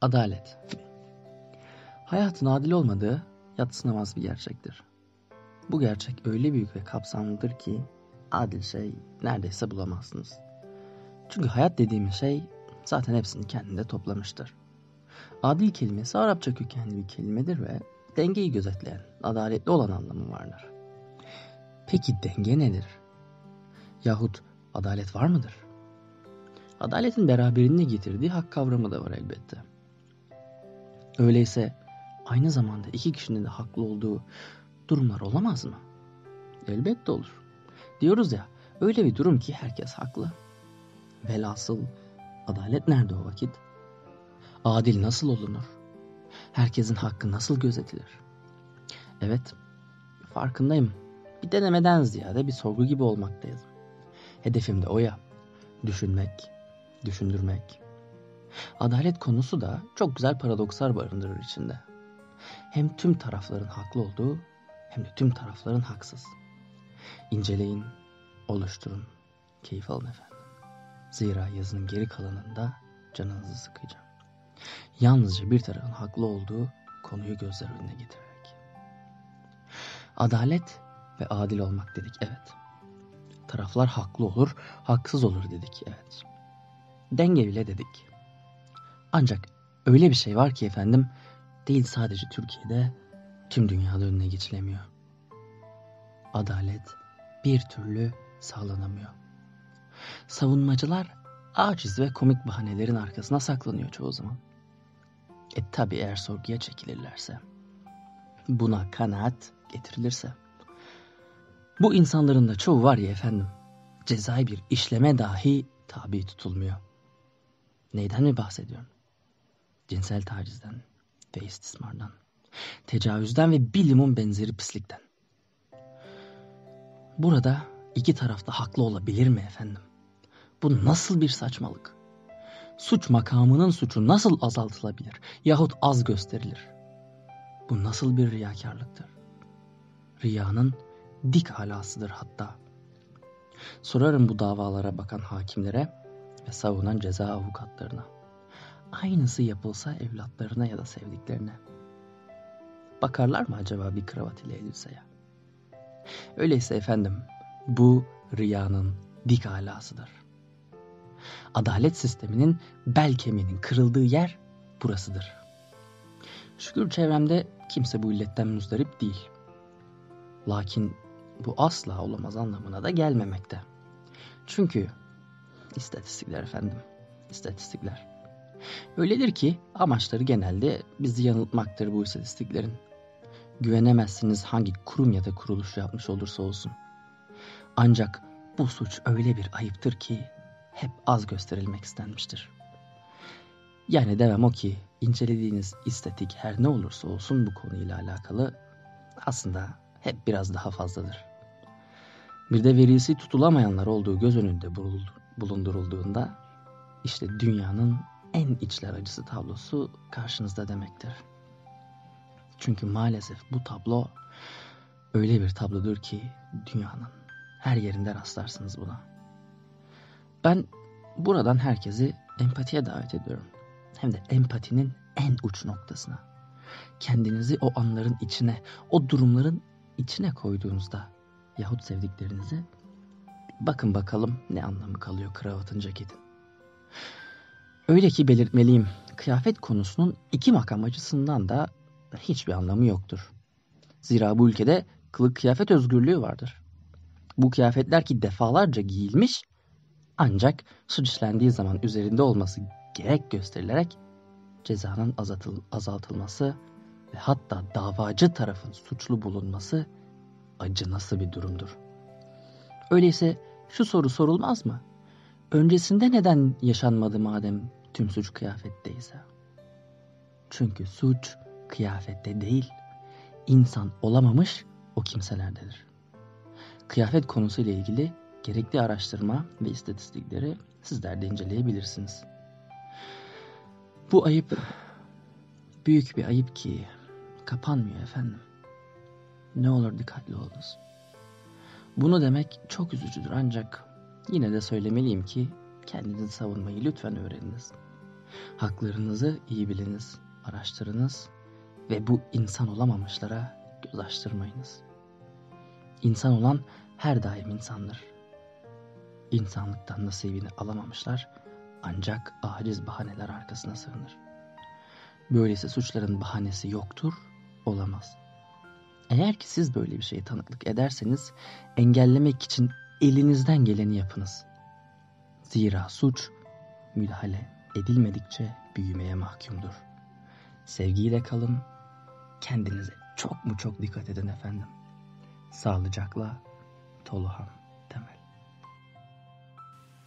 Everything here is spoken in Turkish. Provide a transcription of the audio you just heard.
Adalet. Hayatın adil olmadığı yatsınamaz bir gerçektir. Bu gerçek öyle büyük ve kapsamlıdır ki adil şey neredeyse bulamazsınız. Çünkü hayat dediğimiz şey zaten hepsini kendinde toplamıştır. Adil kelimesi Arapça kökenli bir kelimedir ve dengeyi gözetleyen, adaletli olan anlamı vardır. Peki denge nedir? Yahut adalet var mıdır? Adaletin beraberinde getirdiği hak kavramı da var elbette. Öyleyse aynı zamanda iki kişinin de haklı olduğu durumlar olamaz mı? Elbette olur. Diyoruz ya öyle bir durum ki herkes haklı. Velhasıl adalet nerede o vakit? Adil nasıl olunur? Herkesin hakkı nasıl gözetilir? Evet, farkındayım. Bir denemeden ziyade bir sorgu gibi olmaktayız. Hedefim de o ya. Düşünmek, düşündürmek. Adalet konusu da çok güzel paradokslar barındırır içinde. Hem tüm tarafların haklı olduğu hem de tüm tarafların haksız. İnceleyin, oluşturun, keyif alın efendim. Zira yazının geri kalanında canınızı sıkacağım. Yalnızca bir tarafın haklı olduğu konuyu gözler önüne getirerek. Adalet ve adil olmak dedik evet. Taraflar haklı olur, haksız olur dedik evet. Denge bile dedik. Ancak öyle bir şey var ki efendim değil sadece Türkiye'de tüm dünyada önüne geçilemiyor. Adalet bir türlü sağlanamıyor. Savunmacılar aciz ve komik bahanelerin arkasına saklanıyor çoğu zaman. E tabi eğer sorguya çekilirlerse. Buna kanaat getirilirse. Bu insanların da çoğu var ya efendim. Cezai bir işleme dahi tabi tutulmuyor. Neyden mi bahsediyorum? Cinsel tacizden ve istismardan. Tecavüzden ve bilimun benzeri pislikten. Burada iki tarafta haklı olabilir mi efendim? Bu nasıl bir saçmalık? Suç makamının suçu nasıl azaltılabilir yahut az gösterilir? Bu nasıl bir riyakarlıktır? Riyanın dik halasıdır hatta. Sorarım bu davalara bakan hakimlere ve savunan ceza avukatlarına. Aynısı yapılsa evlatlarına ya da sevdiklerine. Bakarlar mı acaba bir kravat ile elbiseye? Öyleyse efendim bu riyanın dik alasıdır. Adalet sisteminin bel kemiğinin kırıldığı yer burasıdır. Şükür çevremde kimse bu illetten müzdarip değil. Lakin bu asla olamaz anlamına da gelmemekte. Çünkü istatistikler efendim, istatistikler. Öyledir ki amaçları genelde bizi yanıltmaktır bu istatistiklerin. Güvenemezsiniz hangi kurum ya da kuruluş yapmış olursa olsun. Ancak bu suç öyle bir ayıptır ki hep az gösterilmek istenmiştir. Yani demem o ki incelediğiniz istatik her ne olursa olsun bu konuyla alakalı aslında hep biraz daha fazladır. Bir de verisi tutulamayanlar olduğu göz önünde bulundurulduğunda işte dünyanın en içler acısı tablosu karşınızda demektir. Çünkü maalesef bu tablo öyle bir tablodur ki dünyanın her yerinde rastlarsınız buna. Ben buradan herkesi empatiye davet ediyorum. Hem de empatinin en uç noktasına. Kendinizi o anların içine, o durumların içine koyduğunuzda yahut sevdiklerinizi bakın bakalım ne anlamı kalıyor kravatın ceketin. Öyle ki belirtmeliyim kıyafet konusunun iki makam açısından da hiçbir anlamı yoktur. Zira bu ülkede kılık kıyafet özgürlüğü vardır. Bu kıyafetler ki defalarca giyilmiş ancak suç işlendiği zaman üzerinde olması gerek gösterilerek cezanın azaltıl azaltılması ve hatta davacı tarafın suçlu bulunması acı nasıl bir durumdur. Öyleyse şu soru sorulmaz mı? Öncesinde neden yaşanmadı madem tüm suç kıyafetteyse? Çünkü suç kıyafette değil, insan olamamış o kimselerdedir. Kıyafet konusuyla ilgili gerekli araştırma ve istatistikleri sizler de inceleyebilirsiniz. Bu ayıp büyük bir ayıp ki kapanmıyor efendim. Ne olur dikkatli olunuz. Bunu demek çok üzücüdür ancak yine de söylemeliyim ki kendinizi savunmayı lütfen öğreniniz. Haklarınızı iyi biliniz, araştırınız ve bu insan olamamışlara göz açtırmayınız. İnsan olan her daim insandır. İnsanlıktan nasibini alamamışlar ancak aciz bahaneler arkasına sığınır. Böylesi suçların bahanesi yoktur, olamaz. Eğer ki siz böyle bir şeye tanıklık ederseniz engellemek için elinizden geleni yapınız. Zira suç müdahale edilmedikçe büyümeye mahkumdur. Sevgiyle kalın, kendinize çok mu çok dikkat edin efendim. Sağlıcakla Toluhan.